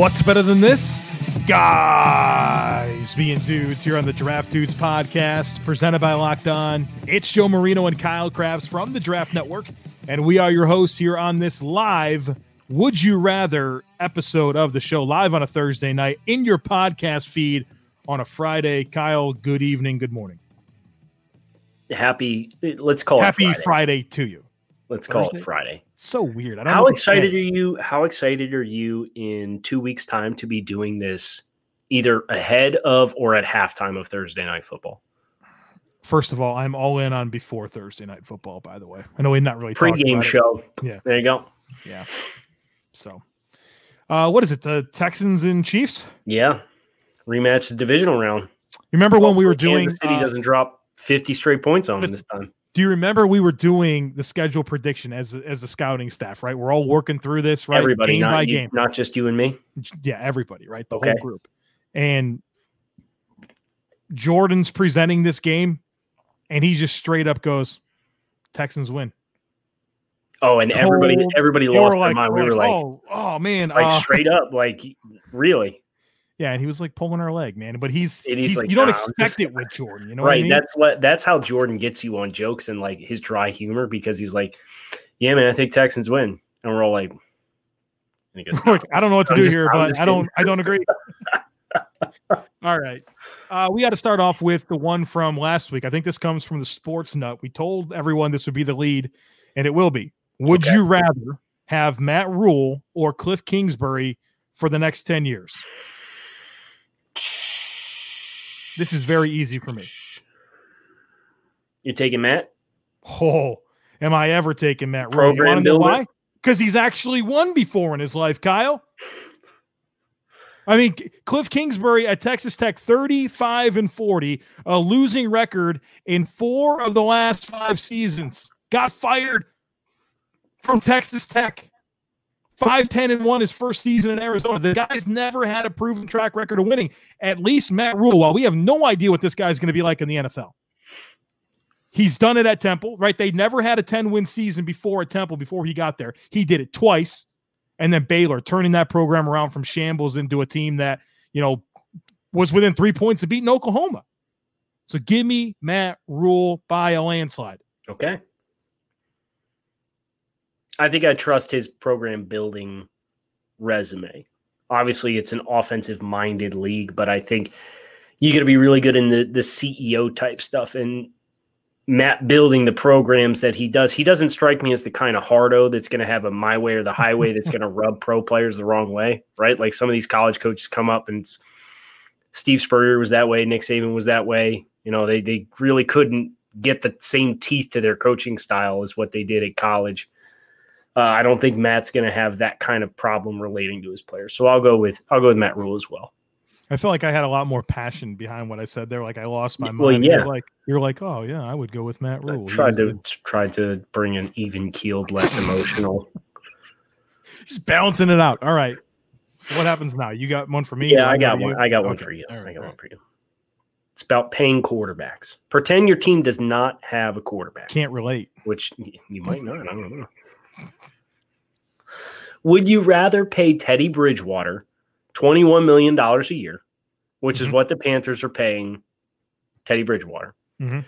What's better than this? Guys being dudes here on the Draft Dudes podcast, presented by Locked On. It's Joe Marino and Kyle Crabbs from the Draft Network, and we are your hosts here on this live Would You Rather episode of the show, live on a Thursday night in your podcast feed on a Friday. Kyle, good evening, good morning. Happy, let's call Happy it Friday. Friday to you. Let's call Thursday? it Friday. So weird. I don't How excited are you? How excited are you in two weeks' time to be doing this either ahead of or at halftime of Thursday night football? First of all, I'm all in on before Thursday night football. By the way, I know we're not really talking Pre-game about it. show. Yeah. There you go. Yeah. So, uh, what is it? The Texans and Chiefs. Yeah. Rematch the divisional round. Remember when we were Hopefully doing? Kansas City uh, doesn't drop 50 straight points on them this time. Do you remember we were doing the schedule prediction as as the scouting staff? Right, we're all working through this, right? Everybody, game not, by you- game. not just you and me. Yeah, everybody, right? The Okay. whole group. And Jordan's presenting this game, and he just straight up goes, "Texans win." Oh, and everybody, Cold. everybody They lost were their mind. We were like, "Oh, oh man!" like uh, straight up, like really, yeah, and he was like pulling our leg, man. But he's, he's like, you don't "Nah, expect just- it with Jordan, you know? what I right? mean? That's what. That's how Jordan gets you on jokes and like his dry humor because he's like, "Yeah, man, I think Texans win," and we're all like, and he goes, I don't know what to I'm do just- here, I'm but I don't. I don't agree. All right. Uh, we got to start off with the one from last week. I think this comes from the sports nut. We told everyone this would be the lead, and it will be. Would Okay. you rather have Matt Rhule or Cliff Kingsbury for the next 10 years? This is very easy for me. "You're taking Matt." Oh, am I ever taking Matt? You Program know why? Because he's actually won before in his life, Kyle. I mean, Cliff Kingsbury at Texas Tech, 35 and 40, a losing record in four of the last five seasons. Got fired from Texas Tech. 5 10 and 1 his first season in Arizona. The guy's never had a proven track record of winning. At least Matt Rhule, while we have no idea what this guy's going to be like in the NFL. He's done it at Temple, right? They never had a 10 win season before at Temple before he got there. He did it twice. And then Baylor turning that program around from shambles into a team that, you know, was within three points of beating Oklahoma. So give me Matt Rhule by a landslide. Okay. I think I trust his program building resume. Obviously, it's an offensive minded league, but I think you got to be really good in the the CEO type stuff and Matt building the programs that he does. He doesn't strike me as the kind of hardo that's going to have a my way or the highway that's going to rub pro players the wrong way, right? Like some of these college coaches come up and Steve Spurrier was that way, Nick Saban was that way. You know, they they really couldn't get the same teeth to their coaching style as what they did at college. Uh, I don't think Matt's going to have that kind of problem relating to his players. So I'll go with I'll go with Matt Rhule as well. I feel like I had a lot more passion behind what I said there. Like I lost my Well, mind. yeah. You're like you're like, oh yeah, I would go with Matt I Rhule. tried to tried to bring an even keeled, less emotional. just balancing it out. All right. So what happens now? You got one for me? yeah, I got one. you? I got one for you. Right, I got all one for you. It's about paying quarterbacks. Pretend your team does not have a quarterback. Can't relate. which you might not. I don't know. Would you rather pay Teddy Bridgewater $21 million a year, which is Mhm. what the Panthers are paying Teddy Bridgewater, Mhm.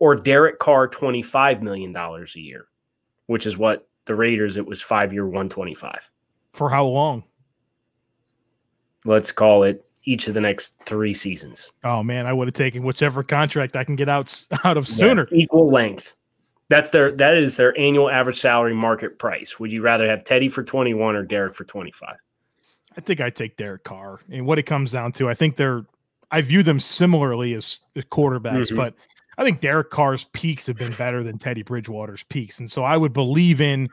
or Derek Carr $25 million a year, which is what the Raiders, it was five year 125. For how long? Let's call it each of the next three seasons. Oh man, I would have taken whichever contract I can get out out of sooner. Yeah, equal length. That's their that is their annual average salary market price. Would you rather have Teddy for 21 or Derek for 25? I think I take Derek Carr. And what it comes down to, I think they're I view them similarly as, quarterbacks, Mhm. but I think Derek Carr's peaks have been better than Teddy Bridgewater's peaks. And so I would believe in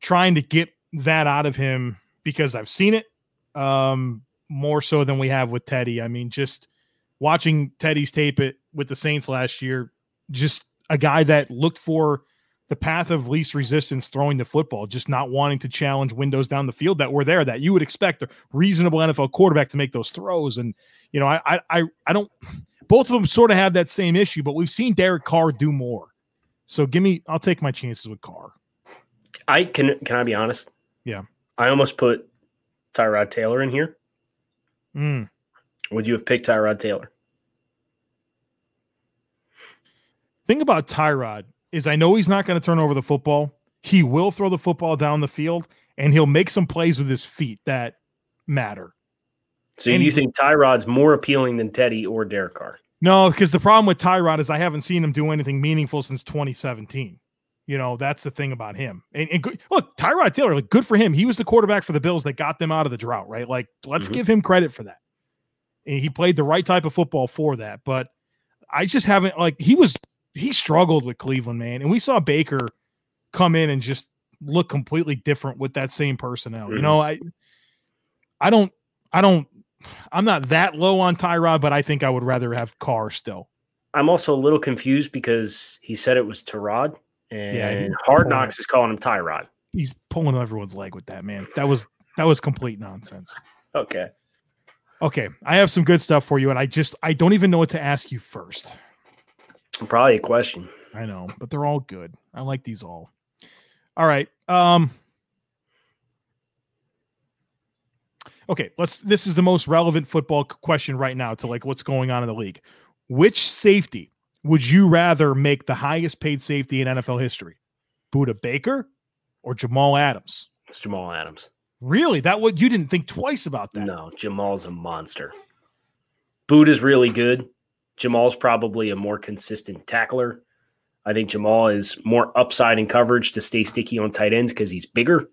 trying to get that out of him because I've seen it um, more so than we have with Teddy. I mean, just watching Teddy's tape it with the Saints last year, just a guy that looked for the path of least resistance throwing the football, just not wanting to challenge windows down the field that were there that you would expect a reasonable NFL quarterback to make those throws. And you know, I I I, I don't both of them sort of have that same issue, but we've seen Derek Carr do more. So give me I'll take my chances with Carr. I can can I be honest? Yeah. I almost put Tyrod Taylor in here? Mm. Would you have picked Tyrod Taylor? Thing about Tyrod is I know he's not going to turn over the football. He will throw the football down the field and he'll make some plays with his feet that matter. So And you think Tyrod's more appealing than Teddy or Derek Carr? No, because the problem with Tyrod is I haven't seen him do anything meaningful since 2017. You know, that's the thing about him. And, and good, look, Tyrod Taylor, like, good for him. He was the quarterback for the Bills that got them out of the drought, right? Like, let's Mhm. give him credit for that. And he played the right type of football for that. But I just haven't, like, he was, he struggled with Cleveland, man. And we saw Baker come in and just look completely different with that same personnel. You Mhm. know, I, I don't, I don't, I'm not that low on Tyrod, but I think I would rather have Carr still. I'm also a little confused because he said it was Tyrod, and Yeah, Hard Knocks is calling him Tyrod. he's pulling everyone's leg with that man. That was that was complete nonsense. Okay. Okay, I have some good stuff for you, and I just I don't even know what to ask you first. Probably a question. I know, but they're all good. I like these all. All right. Um Okay, let's this is the most relevant football question right now to like what's going on in the league. Which safety would you rather make the highest paid safety in NFL history? Budda Baker or Jamal Adams? It's Jamal Adams. Really? That what you didn't think twice about that? No, Jamal's a monster. Budda's really good. Jamal's probably a more consistent tackler. I think Jamal is more upside in coverage to stay sticky on tight ends because he's bigger.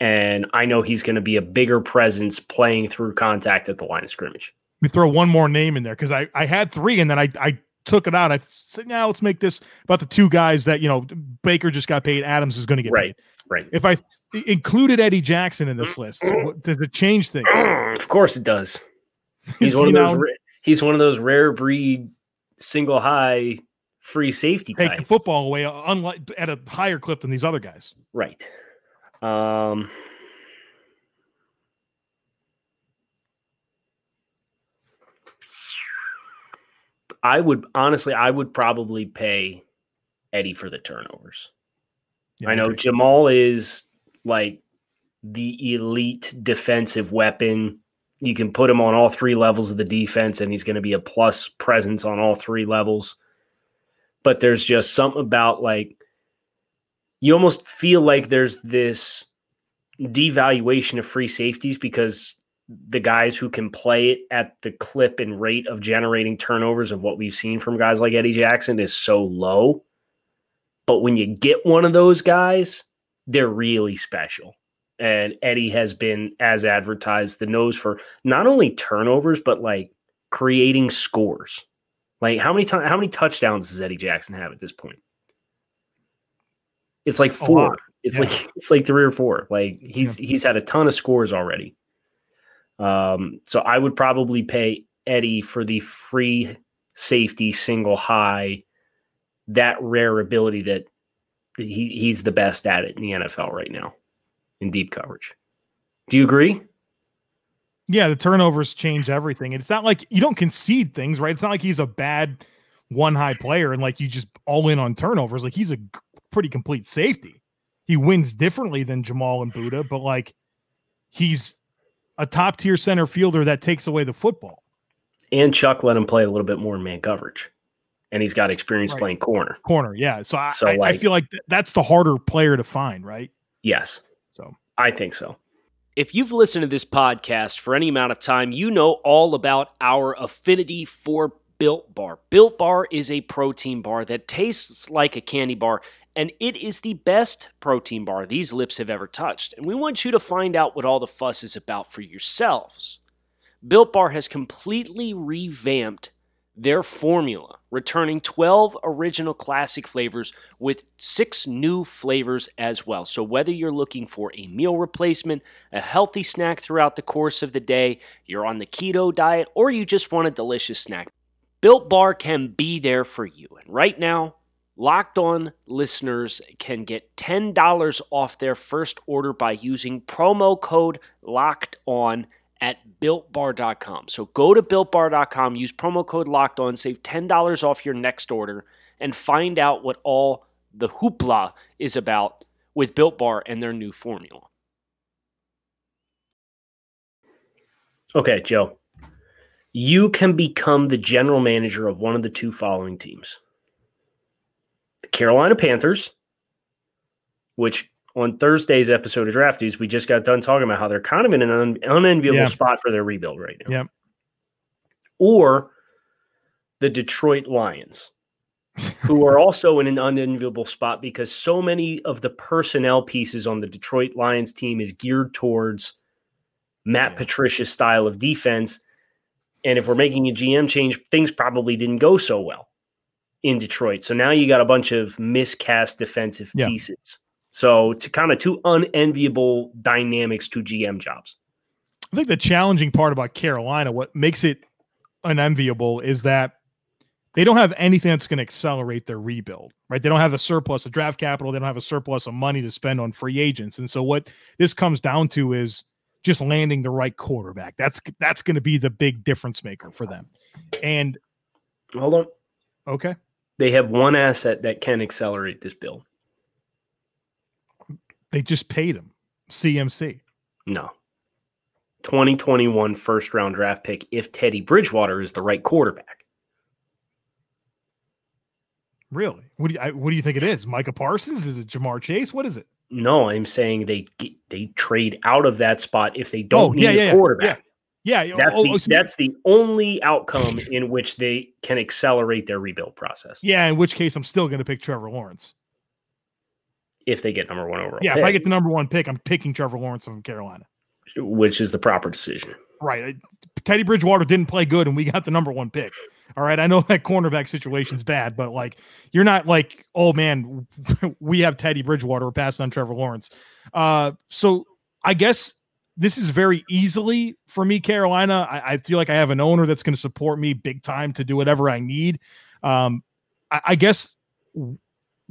And I know he's going to be a bigger presence playing through contact at the line of scrimmage. Let me throw one more name in there because I, I had three and then I, I took it out. I said, now let's make this about the two guys that, you know, Baker just got paid. Adams is going to get Right. paid. Right. If I th- included Eddie Jackson in this list, mm-hmm. does it change things? of course it does. He's one of those. now ra- he's one of those rare breed single high free safety taking types. football away unlike at a higher clip than these other guys. Right. Um, I would honestly, I would probably pay Eddie for the turnovers. Yeah, I know. Jamal is like the elite defensive weapon. You can put him on all three levels of the defense, and he's going to be a plus presence on all three levels. But there's just something about like you almost feel like there's this devaluation of free safeties because the guys who can play it at the clip and rate of generating turnovers of what we've seen from guys like Eddie Jackson is so low. But when you get one of those guys, they're really special. And Eddie has been, as advertised, the nose for not only turnovers, but like creating scores. Like how many times, how many touchdowns does Eddie Jackson have at this point? It's like four. It's Yeah. like it's like three or four. Like he's he's had a ton of scores already. Um, so I would probably pay Eddie for the free safety single high, that rare ability that he, he's the best at it in the NFL right now in deep coverage. Do you agree? Yeah, the turnovers change everything. It's not like you don't concede things, right? It's not like he's a bad one high player and like you just all in on turnovers. Like he's a pretty complete safety. He wins differently than Jamal and Budda, but like he's a top tier center fielder that takes away the football. And Chuck let him play a little bit more in man coverage, and he's got experience Right. playing corner. Corner, yeah. So I, So, I, I feel like th- that's the harder player to find, right? Yes, So I think so. If you've listened to this podcast for any amount of time, you know all about our affinity for Built Bar. Built Bar is a protein bar that tastes like a candy bar, and it is the best protein bar these lips have ever touched. And we want you to find out what all the fuss is about for yourselves. Built Bar has completely revamped their formula, returning 12 original classic flavors with six new flavors as well. So, whether you're looking for a meal replacement, a healthy snack throughout the course of the day, you're on the keto diet, or you just want a delicious snack, Built Bar can be there for you. And right now, Locked On listeners can get $10 off their first order by using promo code Locked On at builtbar.com. So go to builtbar.com, use promo code locked on, save $10 off your next order, and find out what all the hoopla is about with Built Bar and their new formula. Okay, Joe. You can become the general manager of one of the two following teams the Carolina Panthers, which on Thursday's episode of Draft News, we just got done talking about how they're kind of in an un- unenviable Yeah. spot for their rebuild right now. Yep. Or the Detroit Lions, who are also in an unenviable spot because so many of the personnel pieces on the Detroit Lions team is geared towards Matt Yeah. Patricia's style of defense. And if we're making a GM change, things probably didn't go so well in Detroit. So now you got a bunch of miscast defensive Yeah. pieces. So to kind of two unenviable dynamics to GM jobs. I think the challenging part about Carolina, what makes it unenviable, is that they don't have anything that's going to accelerate their rebuild, right? They don't have a surplus of draft capital. They don't have a surplus of money to spend on free agents. And so what this comes down to is just landing the right quarterback. That's that's going to be the big difference maker for them. And Hold on. okay, They have one asset that can accelerate this build. They just paid him CMC. No. 2021 first round draft pick if Teddy Bridgewater is the right quarterback. Really? What do you I, what do you think it is? Micah Parsons? Is it Ja'Marr Chase? What is it? No, I'm saying they they trade out of that spot if they don't Oh, need yeah, a yeah, yeah, quarterback. Yeah, That's oh, the oh, so- that's the only outcome in which they can accelerate their rebuild process yeah. In which case, I'm still going to pick Trevor Lawrence. If they get number one overall. Yeah, if I get the number one pick, I'm picking Trevor Lawrence from Carolina. which is the proper decision. Right. Teddy Bridgewater didn't play good, and we got the number one pick. All right. I know that cornerback situation's bad, but like, you're not like, oh man, we have Teddy Bridgewater. We're passing on Trevor Lawrence. Uh, so I guess this is very easily for me, Carolina. I, I feel like I have an owner that's going to support me big time to do whatever I need. Um, I, I guess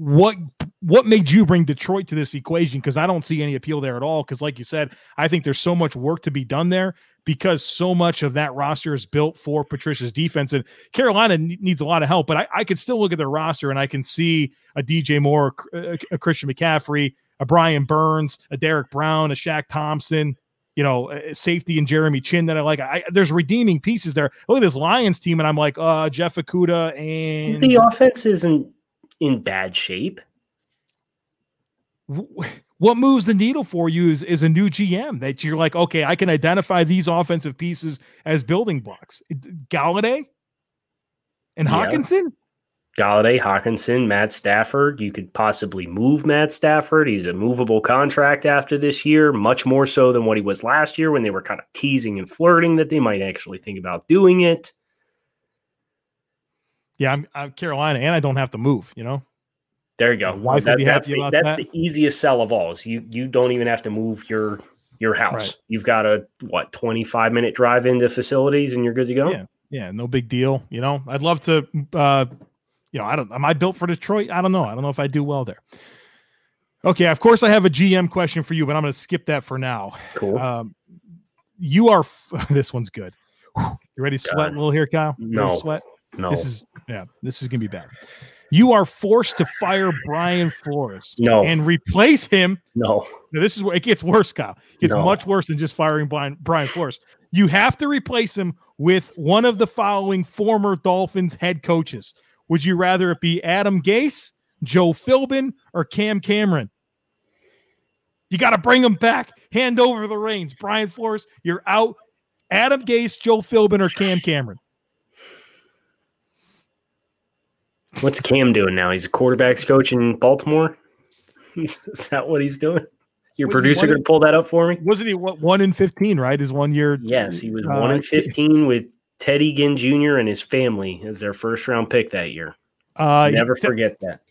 what what made you bring Detroit to this equation? Because I don't see any appeal there at all. Because, like you said, I think there's so much work to be done there because so much of that roster is built for Patricia's defense. And Carolina needs a lot of help, but I, I could still look at their roster and I can see a DJ Moore, a, a Christian McCaffrey, a Brian Burns, a Derrick Brown, a Shaq Thompson. You know, safety and Jeremy Chinn that I like. I, there's redeeming pieces there. Look at this Lions team, and I'm like, uh, Jeff Okudah and The offense isn't in bad shape. what moves the needle for you is, is a new GM that you're like, okay, I can identify these offensive pieces as building blocks. Golladay and Yeah. Hockenson. Golladay, Hockenson, Matt Stafford. You could possibly move Matt Stafford. He's a movable contract after this year, much more so than what he was last year when they were kind of teasing and flirting that they might actually think about doing it. Yeah, I'm, I'm Carolina, and I don't have to move. You know, There you go. Would be that's happy the, that's that. the easiest sell of all. Is you you don't even have to move your your house. Right. You've got a what twenty five minute drive into facilities, and you're good to go. Yeah. yeah, no big deal. You know, I'd love to. uh You know, I don't. Am I built for Detroit? I don't know. I don't know if I do well there. Okay, of course I have a GM question for you, but I'm going to skip that for now. Cool. Um, you are. F- this one's good. You ready to sweat a little here, Kyle? You No. sweat. no, This is yeah. This is gonna be bad. You are forced to fire Brian Flores No. and replace him. no. Now, this is where it gets worse, Kyle. It gets No. much worse than just firing Brian, Brian Flores. You have to replace him with one of the following former Dolphins head coaches. Would you rather it be Adam Gase, Joe Philbin, or Cam Cameron? You got to bring them back. Hand over the reins. Brian Flores, you're out. Adam Gase, Joe Philbin, or Cam Cameron? What's Cam doing now? He's a quarterbacks coach in Baltimore. is that what he's doing? Your Was producer going to pull that up for me? Wasn't he what one in fifteen? Right, his one year. Yes, he was Uh, one in fifteen with Teddy Ginn Jr. and his family as their first round pick that year. Uh, Never forget that.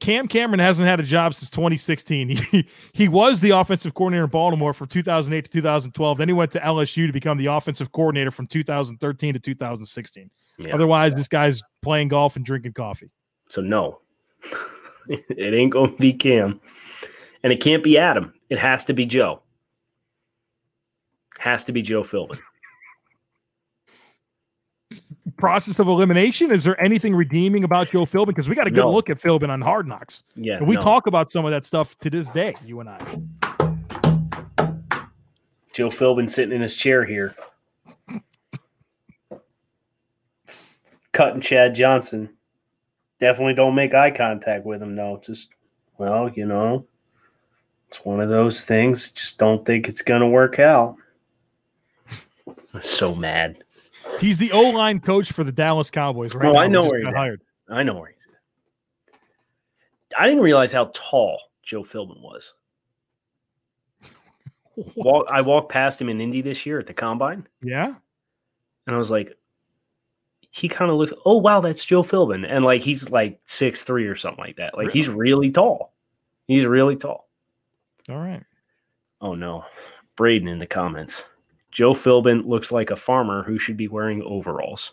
Cam Cameron hasn't had a job since 2016. He he was the offensive coordinator in Baltimore from 2008 to 2012. Then he went to LSU to become the offensive coordinator from 2013 to 2016. Yeah, Otherwise, this guy's playing golf and drinking coffee. so no, it ain't going to be Cam, and it can't be Adam. It has to be Joe. Has to be Joe Philbin. Process of elimination. Is there anything redeeming about Joe Philbin? Because we got a good No. look at Philbin on Hard Knocks, Yeah, and we no. talk about some of that stuff to this day. You and I. Joe Philbin sitting in his chair here. Cutting Chad Johnson. Definitely don't make eye contact with him though. Just well, you know, it's one of those things. Just don't think it's gonna work out. I'm so mad. He's the O line coach for the Dallas Cowboys, right? Oh, now. I know where he's at. hired. I know where he's at. I didn't realize how tall Joe Philbin was. Walk, I walked past him in Indy this year at the combine, Yeah. and I was like, he kind of looks, Oh wow, that's Joe Philbin, and like he's like six three or something like that. Like he's really tall. He's really tall. All right. Oh no, Braden in the comments. Joe Philbin looks like a farmer who should be wearing overalls.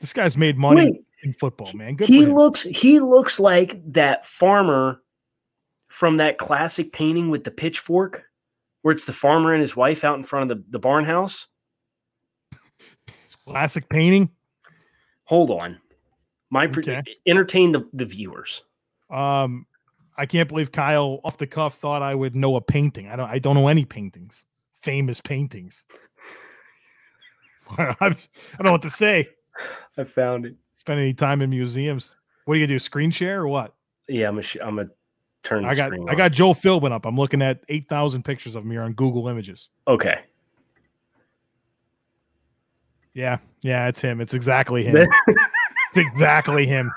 This guy's made money Wait, in football, man. Good he looks he looks like that farmer from that classic painting with the pitchfork where it's the farmer and his wife out in front of the, the barn house It's classic painting. Hold on my pre- Okay. entertain the, the viewers Um, I can't believe Kyle off the cuff thought I would know a painting. I don't. I don't know any paintings, famous paintings. I don't know what to say. i found it Spend any time in museums? What are you gonna do? Screen share or what? yeah i'm a sh- i'm a turn I got. I got Joel Philbin up. I'm looking at eight thousand pictures of him here on Google Images. okay Yeah, yeah, it's him. It's exactly him. it's exactly him.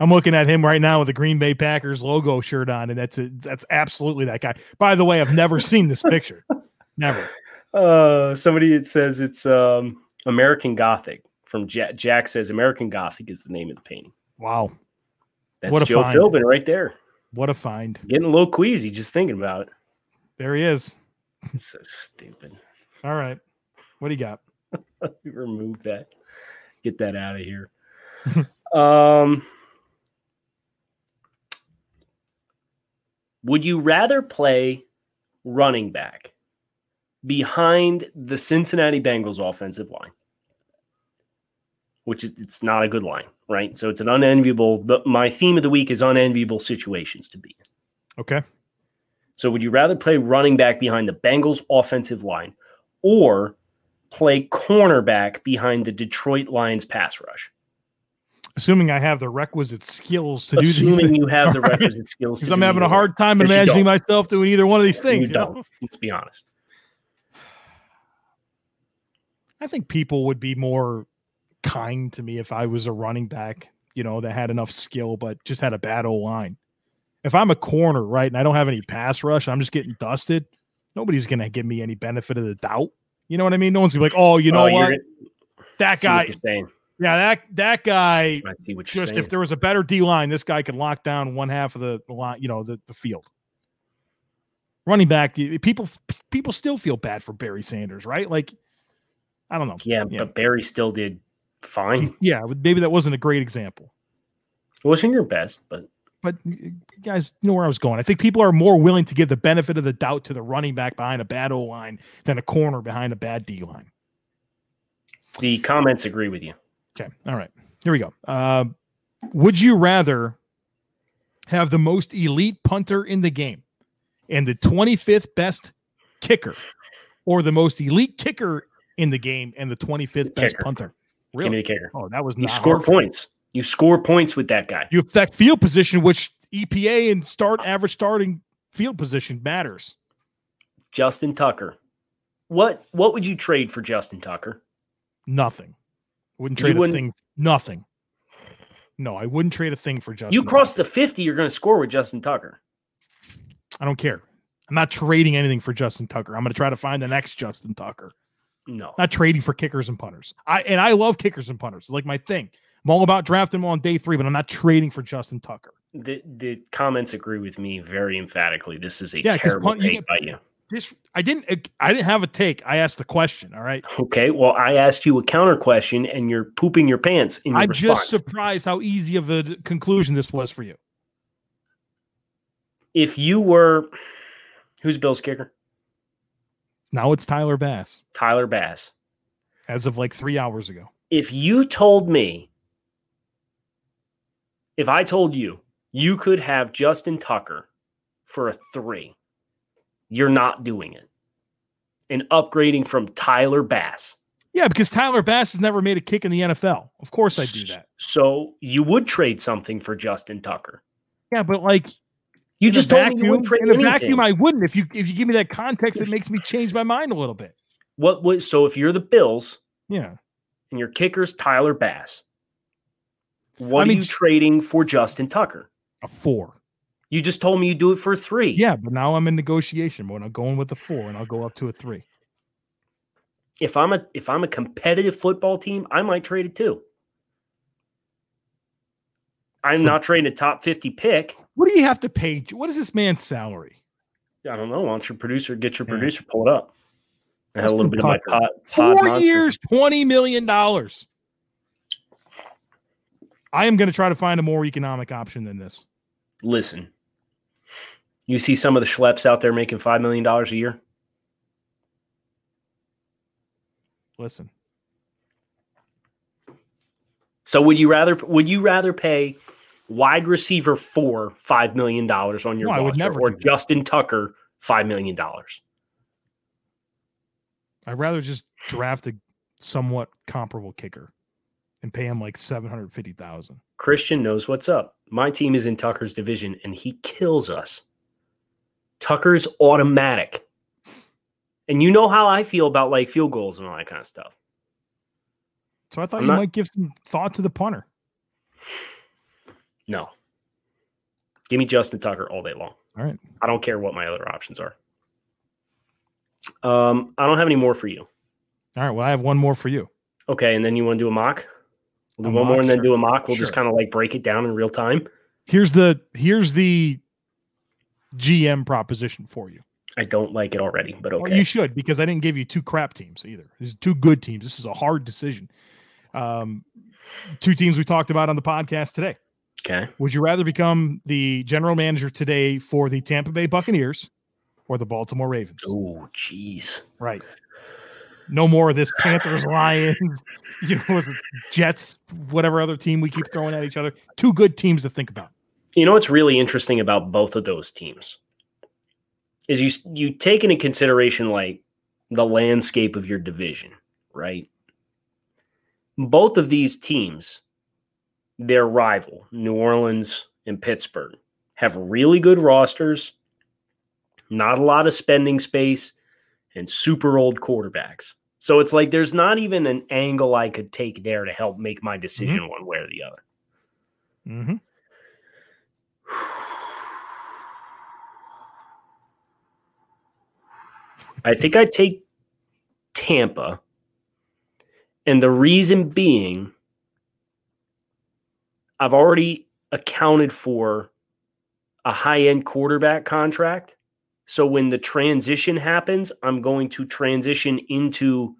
I'm looking at him right now with the Green Bay Packers logo shirt on, and that's it. That's absolutely that guy. By the way, I've never seen this picture. Never. uh somebody it says it's um american gothic from jack jack says american gothic is the name of the painting Wow, that's What a joe find. philbin right there what a find! getting a little queasy just thinking about it There he is. it's so stupid All right, what do you got? remove that. Get that out of here. Um would you rather play running back behind the cincinnati bengals offensive line? Which is it's not a good line right? So it's an unenviable but my theme of the week is unenviable situations to be in. Okay, so would you rather play running back behind the bengals offensive line or play cornerback behind the Detroit Lions pass rush. assuming I have the requisite skills to do these Assuming you have the right. requisite skills. because I'm having a hard time imagining myself doing either one of these things. You you don't. Let's be honest. I think people would be more kind to me if I was a running back, you know, that had enough skill but just had a bad old line. If I'm a corner, right, and I don't have any pass rush, I'm just getting dusted. Nobody's gonna give me any benefit of the doubt. You know what I mean? No one's gonna be like, oh, you know Oh, what? That guy, what yeah, that that guy. I see what you're Just saying. if there was a better D line, this guy could lock down one half of the line, you know, the, the field. Running back, people people still feel bad for Barry Sanders, right? Like, I don't know. yeah, yeah. but Barry still did fine. Yeah, maybe that wasn't a great example. It wasn't your best, but but you guys know where I was going. I think people are more willing to give the benefit of the doubt to the running back behind a bad O line than a corner behind a bad D line. the comments agree with you. Okay. All right. Here we go. Uh, would you rather have the most elite punter in the game and the 25th best kicker or the most elite kicker in the game and the 25th best Kicker. punter? Give me the kicker. Oh, that was You score points. You score points with that guy. You affect field position, which EPA and start average starting field position matters. Justin Tucker. What what would you trade for Justin Tucker? Nothing. Wouldn't trade a wouldn't- thing. Nothing. No, I wouldn't trade a thing for Justin. you cross Tucker. the 50, you're going to score with Justin Tucker. I don't care. I'm not trading anything for Justin Tucker. I'm going to try to find the next Justin Tucker. No. Not trading for kickers and punters. I and I love kickers and punters. It's like my thing. I'm all about drafting them on day three, but I'm not trading for Justin Tucker. The the comments agree with me very emphatically. This is a Yeah, terrible punt- you take get- by you. This I didn't. I didn't have a take. I asked a question. All right. Okay. Well, I asked you a counter question and you're pooping your pants in your I'm response. just surprised how easy of a conclusion this was for you. if you were who's Bill's kicker? Now it's Tyler Bass Tyler Bass. as of like three hours ago. If you told me, if I told you you could have Justin Tucker for a three, you're not doing it. And upgrading from Tyler Bass. Yeah, because Tyler Bass has never made a kick in the NFL. Of course I do that. So you would trade something for Justin Tucker. Yeah, but like You just told vacuum, me you would trade in a anything. vacuum, I wouldn't. If you if you give me that context, it makes me change my mind a little bit. what would so if you're the Bills Yeah. and your kicker's Tyler Bass, what I mean, are you trading for Justin Tucker? A four. You just told me you do it for three. Yeah, but now I'm in negotiation mode. I'm going with the four and I'll go up to a three. If I'm a if I'm a competitive football team, I might trade it too. I'm For- not trading a top 50 pick. What do you have to pay? What is this man's salary? I don't know. Why don't your producer get your Yeah. producer pull it up? I had a little bit of my Tucker. pod Four monster. years, twenty million dollars. I am going to try to find a more economic option than this. Listen, you see some of the schleps out there making five million dollars a year. Listen, So would you rather would you rather pay wide receiver four five million dollars on your No, roster or. Justin Tucker five million dollars? I'd rather just draft a somewhat comparable kicker and pay him like seven hundred fifty thousand. Christian knows what's up. My team is in Tucker's division and he kills us. Tucker's automatic. And you know how I feel about like field goals and all that kind of stuff. So I thought I'm you not- might give some thought to the punter. No. Give me Justin Tucker all day long. All right. I don't care what my other options are. Um, I don't have any more for you. All right. Well, I have one more for you. Okay, and then you want to do a mock? We'll do one more and then sure. do a mock. We'll just kind of like break it down in real time. Here's the here's the GM proposition for you. I don't like it already, but Well, okay. you should because I didn't give you two crap teams either. These are two good teams. This is a hard decision. Um, two teams we talked about on the podcast today. okay. Would you rather become the general manager today for the Tampa Bay Buccaneers or the Baltimore Ravens? Oh, jeez. Right. No more of this Panthers, Lions, you know, Jets, whatever other team we keep throwing at each other. Two good teams to think about. You know what's really interesting about both of those teams is you you take into consideration like the landscape of your division, right? Both of these teams, their rival, New Orleans and Pittsburgh, have really good rosters, not a lot of spending space, and super old quarterbacks. So it's like there's not even an angle I could take there to help make my decision one way or the other. Mm-hmm. I think I'd take Tampa. And the reason being, I've already accounted for a high end quarterback contract. So when the transition happens, I'm going to transition into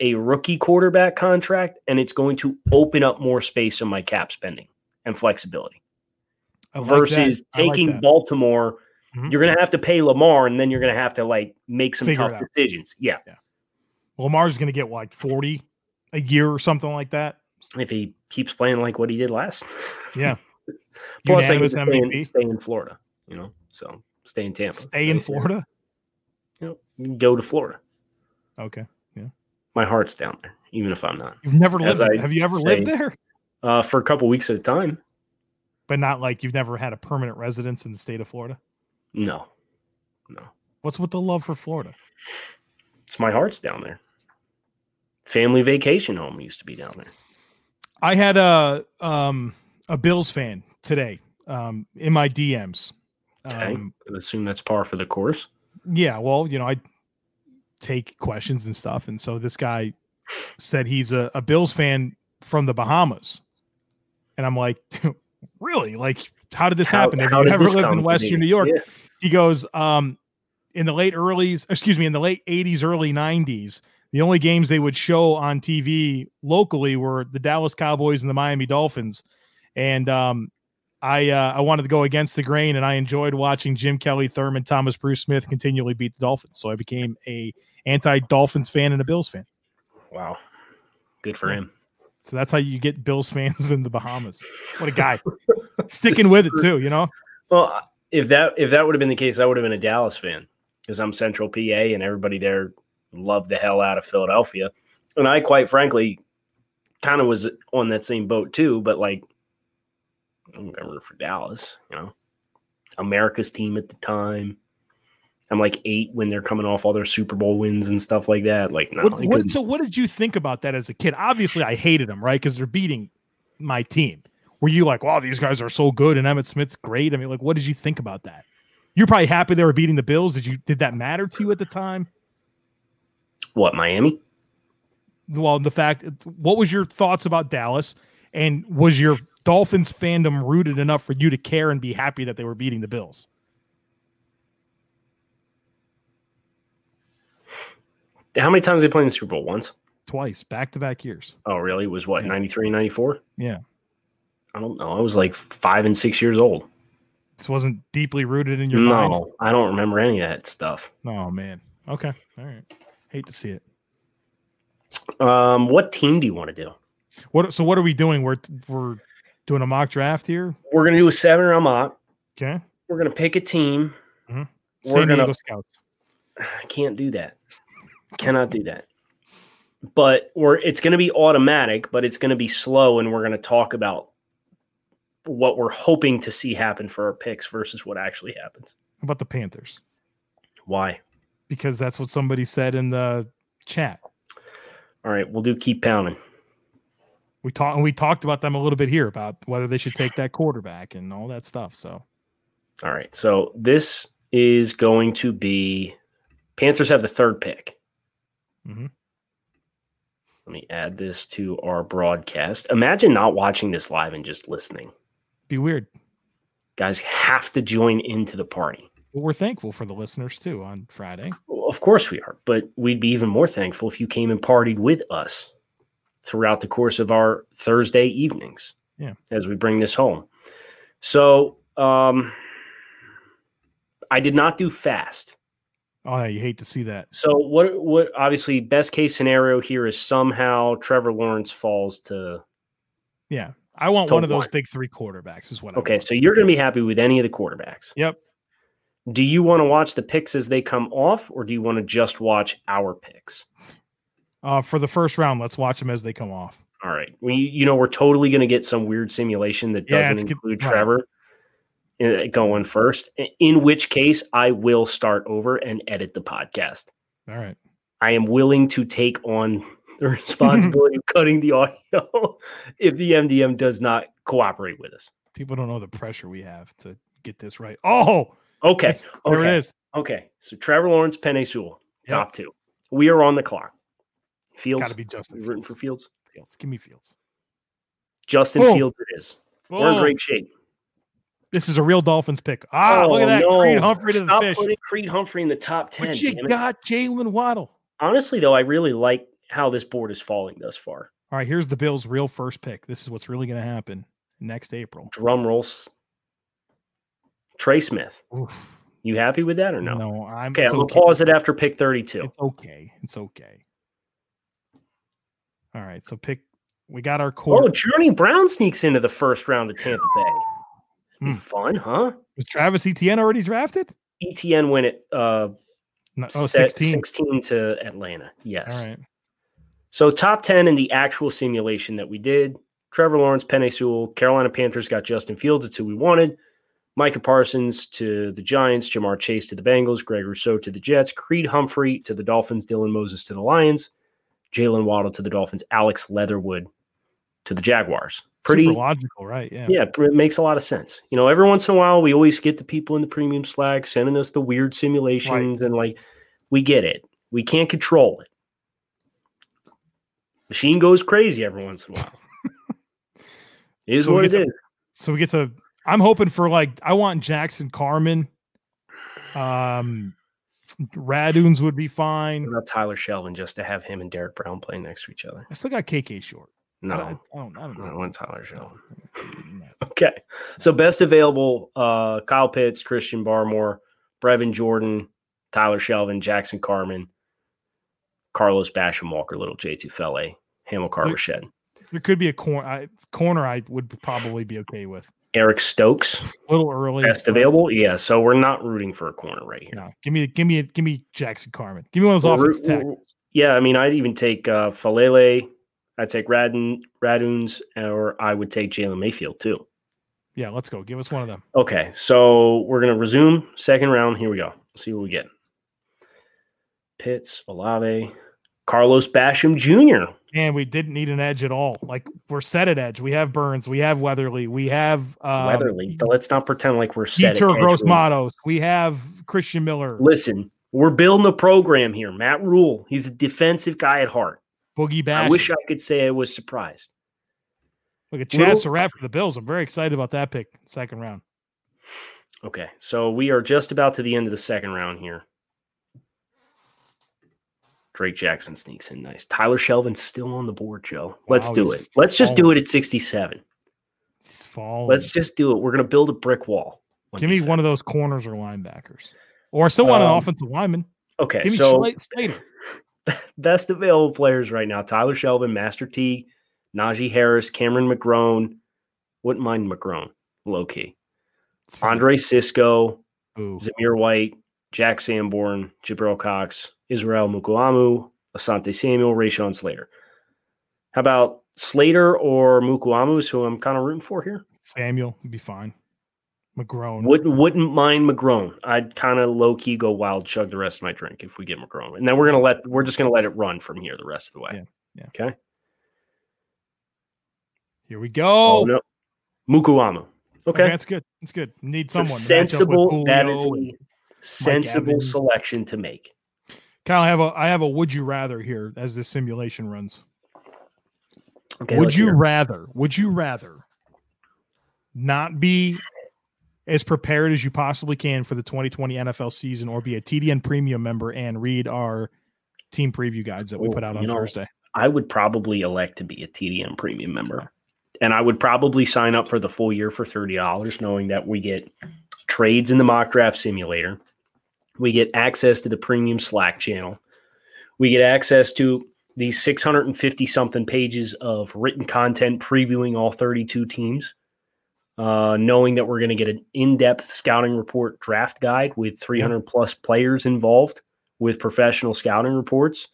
a rookie quarterback contract, and it's going to open up more space on my cap spending and flexibility versus taking Baltimore. Mhm. You're going to have to pay Lamar, and then you're going to have to like make some Figure tough decisions. Yeah, Lamar's going to get like 40 a year or something like that. if he keeps playing like what he did last. Yeah. Plus, I get stay in, stay in Florida. You know, so stay in Tampa. Stay in Florida. You know, go to Florida. Okay. Yeah. My heart's down there, even if I'm not. You've never As lived. I Have you ever say- lived there? Uh, for a couple weeks at a time. But not like you've never had a permanent residence in the state of Florida? No, no, What's with the love for Florida? it's my heart's down there. Family vacation home used to be down there. I had a um a Bills fan today um in my DMs. Okay, Um, I assume that's par for the course. yeah, well, you know, I take questions and stuff, and so this guy said he's a, a Bills fan from the Bahamas, and I'm like, really? Like, how did this How- happen? Have you ever lived in Western? New York? Yeah. He goes, um, in the late earlys, excuse me, in the late 80s, early 90s, the only games they would show on TV locally were the Dallas Cowboys and the Miami Dolphins. And um, I uh, I wanted to go against the grain, and I enjoyed watching Jim Kelly, Thurman, Thomas Bruce Smith continually beat the Dolphins. So I became a anti-Dolphins fan and a Bills fan. Wow, good for him. So that's how you get Bills fans in the Bahamas. What a guy, sticking with it too. You know, Well, if that if that would have been the case, I would have been a Dallas fan because I'm Central PA and everybody there loved the hell out of Philadelphia. And I, quite frankly, kind of was on that same boat too. But like, I'm gonna root for Dallas. You know, America's team at the time. I'm like eight when they're coming off all their Super Bowl wins and stuff like that. Like, no, What, what- so what did you think about that as a kid? Obviously, I hated them, right? Because they're beating my team. Were you like, wow, these guys are so good and Emmitt Smith's great? I mean, like, what did you think about that? You're probably happy they were beating the Bills. Did you did that matter to you at the time? what Miami? Well, the fact what was your thoughts about Dallas? And was your Dolphins fandom rooted enough for you to care and be happy that they were beating the Bills? How many times they played in the Super Bowl? Once. Twice, back to back years. Oh, really? It was what Yeah. 93, 94? Yeah. I don't know. I was like five and six years old. This wasn't deeply rooted in your mind. No, I don't remember any of that stuff. Oh man. Okay. All right. Hate to see it. Um, what team do you want to do? What so what are we doing? We're we're doing a mock draft here. We're gonna do a seven round mock. Okay. We're gonna pick a team. Mm-hmm. We're San gonna- Scouts. I can't do that. Cannot do that. But we're it's gonna be automatic, but it's gonna be slow, and we're gonna talk about what we're hoping to see happen for our picks versus what actually happens. How about the Panthers? Why? Because that's what somebody said in the chat. All right, we'll do keep pounding. We talked we talked about them a little bit here about whether they should take that quarterback and all that stuff. So All right. So this is going to be Panthers have the third pick. Mhm. Let me add this to our broadcast. Imagine not watching this live and just listening. be weird. Guys have to join into the party. But we're thankful for the listeners too on Friday. Well, of course we are, but we'd be even more thankful if you came and partied with us throughout the course of our Thursday evenings. Yeah. As we bring this home. So um I did not do fast. Oh, yeah, you hate to see that. So what what obviously best case scenario here is somehow Trevor Lawrence falls to Yeah. I want one of those one. big three quarterbacks, is what I Okay, so you're going to be happy with any of the quarterbacks. Yep. Do you want to watch the picks as they come off or do you want to just watch our picks? Uh, for the first round, let's watch them as they come off. All right. We you know we're totally going to get some weird simulation that Yeah, doesn't good- include right. Trevor uh, going first. In which case I will start over and edit the podcast. All right. I am willing to take on the responsibility of cutting the audio if the MDM does not cooperate with us. People don't know the pressure we have to get this right. Oh, Okay. There okay. it is. Okay. So Trevor Lawrence, Penny Sewell, Yep. top two. We are on the clock. Fields. Got to be Justin we rooting Fields. for Fields. Fields. Give me Fields. Justin Oh. Fields it is. We're in great shape. This is a real Dolphins pick. Ah, look Oh, at that. no. Creed Humphrey to the Stop fish. putting Creed Humphrey in the top 10. But you got Jaylen Waddle. Honestly, though, I really like how this board is falling thus far. All right, here's the Bills' real first pick. This is what's really going to happen next April. Drum rolls. Trey Smith. Oof. You happy with that or no? No, I'm Okay, I'm to pause it after pick 32. It's okay. It's okay. All right, so pick. We got our core. Oh. Journey Brown sneaks into the first round of Tampa Bay. Hmm. Fun, huh? Was Travis Etienne already drafted? Etienne went at uh, No, oh, 16. 16 to Atlanta. Yes. All right. So top 10 in the actual simulation that we did. Trevor Lawrence, Penny Sewell, Carolina Panthers got Justin Fields. It's who we wanted. Micah Parsons to the Giants, Ja'Marr Chase to the Bengals, Greg Rousseau to the Jets, Creed Humphrey to the Dolphins, Dylan Moses to the Lions, Jaylen Waddle to the Dolphins, Alex Leatherwood to the Jaguars. Pretty Super logical, right? Yeah. yeah, it makes a lot of sense. You know, every once in a while, we always get the people in the premium Slack sending us the weird simulations, and like, we get it. We can't control it. Machine goes crazy every once in a while. it is So what it get is. So we get to. I'm hoping for like I want Jackson Carman. Um, Radunz would be What fine. about Tyler Shelvin just to have him and Derrick Brown playing next to each other? I still got KK short. I don't, No, I don't, I don't I want Tyler Shelvin. Okay. So best available uh Kyle Pitts, Christian Barmore, Brevin Jordan, Tyler Shelvin, Jackson Carman, Carlos Basham Walker, little J2 Fele, Hamilcar There- There could be a corner. I, corner I would probably be okay with. Eric Stokes, A little early. best available. Yeah. So we're not rooting for a corner right here. No, give me, give me, give me Jackson Carman. Give me one of those offensive tackles. yeah, I mean, I'd even take uh, Faalele. I'd take Radun, Radunz, or I would take Jalen Mayfield too. Yeah, let's go. Give us one of them. Okay, so we're gonna resume second round. Here we go. Let's see what we get. Pitts, Olave, Carlos Basham Jr. And we didn't need an edge at all. Like we're set at edge. We have Burns. We have Weatherly. We have um, Weatherly. But let's not pretend like we're set. Peter at. Gross Matos. We have Christian Miller. Listen, we're building a program here. Matt Rhule. He's a defensive guy at heart. Boogie Bash. I wish I could say I was surprised. Look at Chaz Surratt for the Bills. I'm very excited about that pick, second round. Okay, so we are just about to the end of the second round here. Drake Jackson sneaks in nice. Tyler Shelvin's still on the board, Joe. Let's Wow, do it. Let's just do it at 67. It's falling. Let's just do it. We're going to build a brick wall. give me one of those corners or linebackers, or I still want an Um, offensive lineman. Okay, Give me so Slater. best available players right now Tyler Shelvin, Master T, Najee Harris, Cameron McGrone. Wouldn't mind McGrone, low key. Andre Cisco, Ooh. Zamir White, Jack Sanborn, Jabril Cox, Israel Mukuamu, Asante Samuel, Rashawn Slater. How about Slater or Mukuamu, is who I'm kind of rooting for here? Samuel would be fine. McGrone. Wouldn't wouldn't mind McGrone. I'd kind of low key go wild, chug the rest of my drink if we get McGrone, and then we're gonna let we're just gonna let it run from here the rest of the way. Yeah, yeah. Okay. Here we go. Oh, no, Mukuamu. Okay, Okay. that's good. That's good. Need someone. to match up with sensible. That is a sensible selection to make. Kyle, I have a I have a would you rather here as this simulation runs. Okay. would you hear. rather? Would you rather not be as prepared as you possibly can for the 2020 NFL season, or be a TDN premium member and read our team preview guides that we put out oh, on you know, Thursday? I would probably elect to be a TDN premium member. And I would probably sign up for the full year for $30, knowing that we get trades in the mock draft simulator. We get access to the premium Slack channel. We get access to these 650 something pages of written content previewing all 32 teams. Uh, knowing that we're going to get an in depth scouting report draft guide with 300 plus players involved with professional scouting reports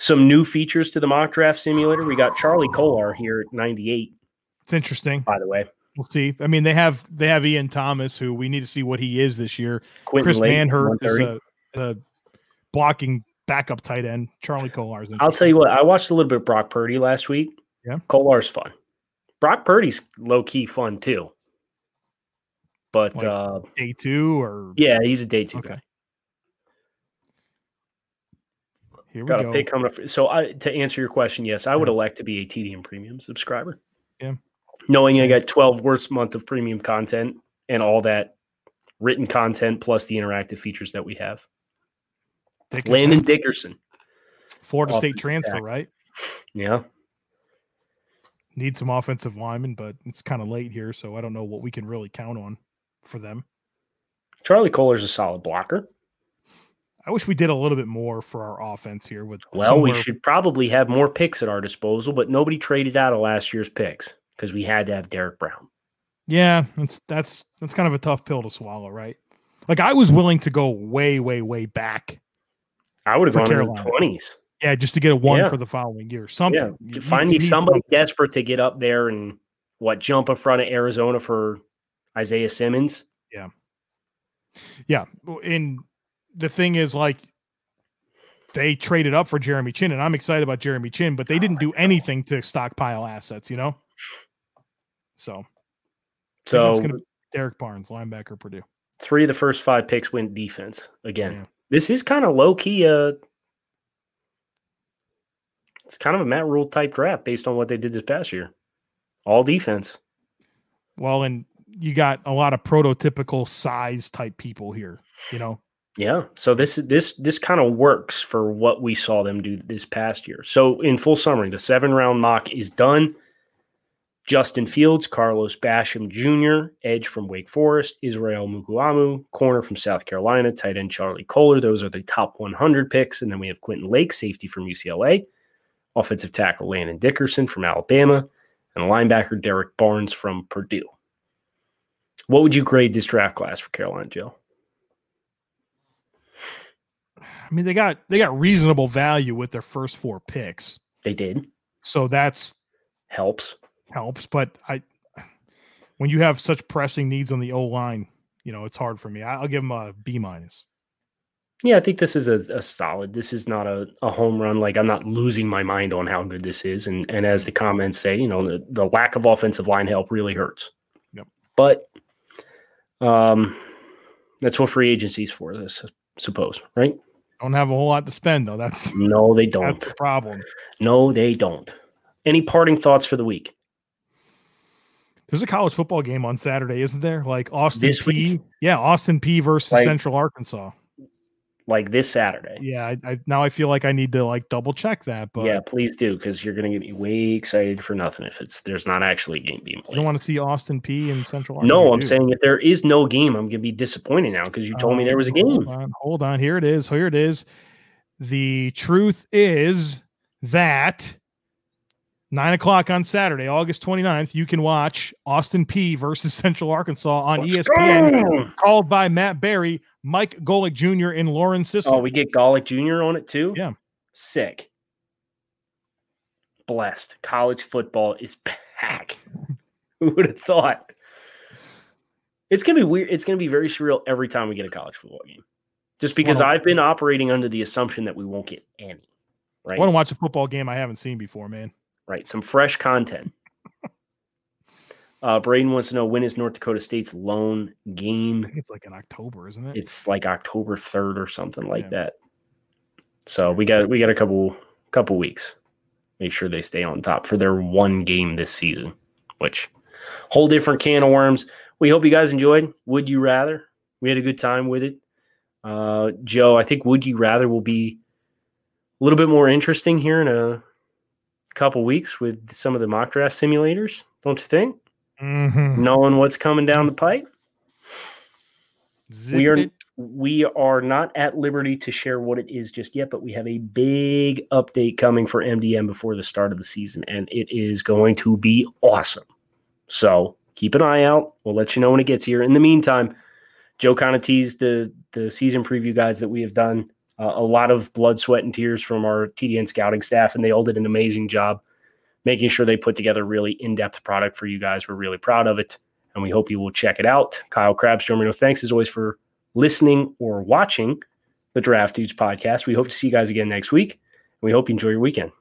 some new features to the mock draft simulator. We got Charlie Kolar here at 98, It's interesting. by the way. We'll see. I mean, they have they have Ian Thomas, who we need to see what he is this year. Quentin Chris Lake, Manhertz is a, a blocking backup tight end. Charlie Kolar is. I'll tell you what, I watched a little bit of Brock Purdy last week. Yeah. Kolar's fun. Brock Purdy's low key fun too. But Like, uh, day two or yeah, he's a day two Okay. guy. here we Got go. a pick coming up. So I, to answer your question, yes, I would elect to be a TDN premium subscriber. Yeah. Knowing I got 12 worst month of premium content and all that written content plus the interactive features that we have. Dickerson, Landon Dickerson. Florida State transfer, tackle. right? Yeah. Need some offensive linemen, but it's kind of late here, so I don't know what we can really count on for them. Charlie Kolar's a solid blocker. I wish we did a little bit more for our offense here. With Well, we should probably have more picks at our disposal, but nobody traded out of last year's picks because we had to have Derrick Brown. Yeah, that's that's that's kind of a tough pill to swallow, right? Like I was willing to go way, way, way back. I would have gone in the twenties. Yeah, just to get a one Yeah. for the following year. Something. Yeah, you- find you me somebody something. desperate to get up there and what jump in front of Arizona for Isaiah Simmons. Yeah. Yeah, and the thing is, like, they traded up for Jeremy Chinn, and I'm excited about Jeremy Chinn, but they didn't oh, do anything to stockpile assets, you know. So So it's gonna be Derrick Barnes, linebacker, Purdue. three of the first five picks went defense again. Yeah. This is kind of low key. Uh, it's kind of a Matt Rhule type draft based on what they did this past year. All defense. Well, and you got a lot of prototypical size type people here, you know. Yeah. So this this this kind of works for what we saw them do this past year. So in full summary, the seven round mock is done. Justin Fields, Carlos Basham Jr., edge from Wake Forest, Israel Mukuamu, corner from South Carolina, tight end Charlie Kolar. Those are the top 100 picks. And then we have Quentin Lake, safety from UCLA, offensive tackle Landon Dickerson from Alabama, and linebacker Derrick Barnes from Purdue. What would you grade this draft class for Carolina, Joe? I mean, they got they got reasonable value with their first four picks, They did. so that's Helps. Helps. But I, when you have such pressing needs on the O line, you know, it's hard for me. I'll give them a B minus. Yeah, I think this is a, a solid. This is not a, a home run. Like I'm not losing my mind on how good this is. And and as the comments say, you know, the, the lack of offensive line help really hurts. Yep. But um that's what free agency's for, this suppose, right? Don't have a whole lot to spend though. That's No, they don't. that's the problem. No, they don't. Any parting thoughts for the week? There's a college football game on Saturday, isn't there? Like Austin This P. week? Yeah, Austin Peay versus Like- Central Arkansas. Like this Saturday. Yeah, I, I now I feel like I need to like double check that, but yeah, please do, because you're gonna get me way excited for nothing if it's there's not actually a game being played. don't want to see Austin Peay and Central Arkansas. No, I'm do. saying if there is no game, I'm gonna be disappointed now because you told me there was a Uh, game. Hold on, hold on. Here it is. Here it is. The truth is that nine o'clock on Saturday, August 29th, you can watch Austin Peay versus Central Arkansas on Let's ESPN, go! called by Matt Barrie, Mike Golic Jr., and Lauren Sisson. Oh, we get Golick Jr. on it too? Yeah. Sick. Blessed. College football is back. Who would have thought? It's gonna be weird. It's gonna be very surreal every time we get a college football game. Just because I've been operating under the assumption that we won't get any. Right. I want to watch a football game I haven't seen before, man. Right. Some fresh content. Uh, Braden wants to know when is North Dakota State's lone I game? think it's like in October, isn't it? It's like October 3rd or something like Yeah. that. So we got we got a couple couple weeks. Make sure they stay on top for their one game this season, which whole different can of worms. We hope you guys enjoyed. Would you rather? We had a good time with it. Uh, Joe, I think Would You Rather will be a little bit more interesting here in a couple weeks with some of the mock draft simulators, don't you think? Mhm. Knowing what's coming down the pipe. we are it. we are not at liberty to share what it is just yet, but we have a big update coming for MDM before the start of the season, and it is going to be awesome. So keep an eye out. We'll let you know when it gets here. In the meantime, Joe kind of teased the the season preview guides that we have done. A lot of blood, sweat, and tears from our TDN scouting staff, and they all did an amazing job making sure they put together a really in depth product for you guys. We're really proud of it and we hope you will check it out. Kyle Marino, thanks as always for listening or watching the Draft Dudes podcast. We hope to see you guys again next week. And we hope you enjoy your weekend.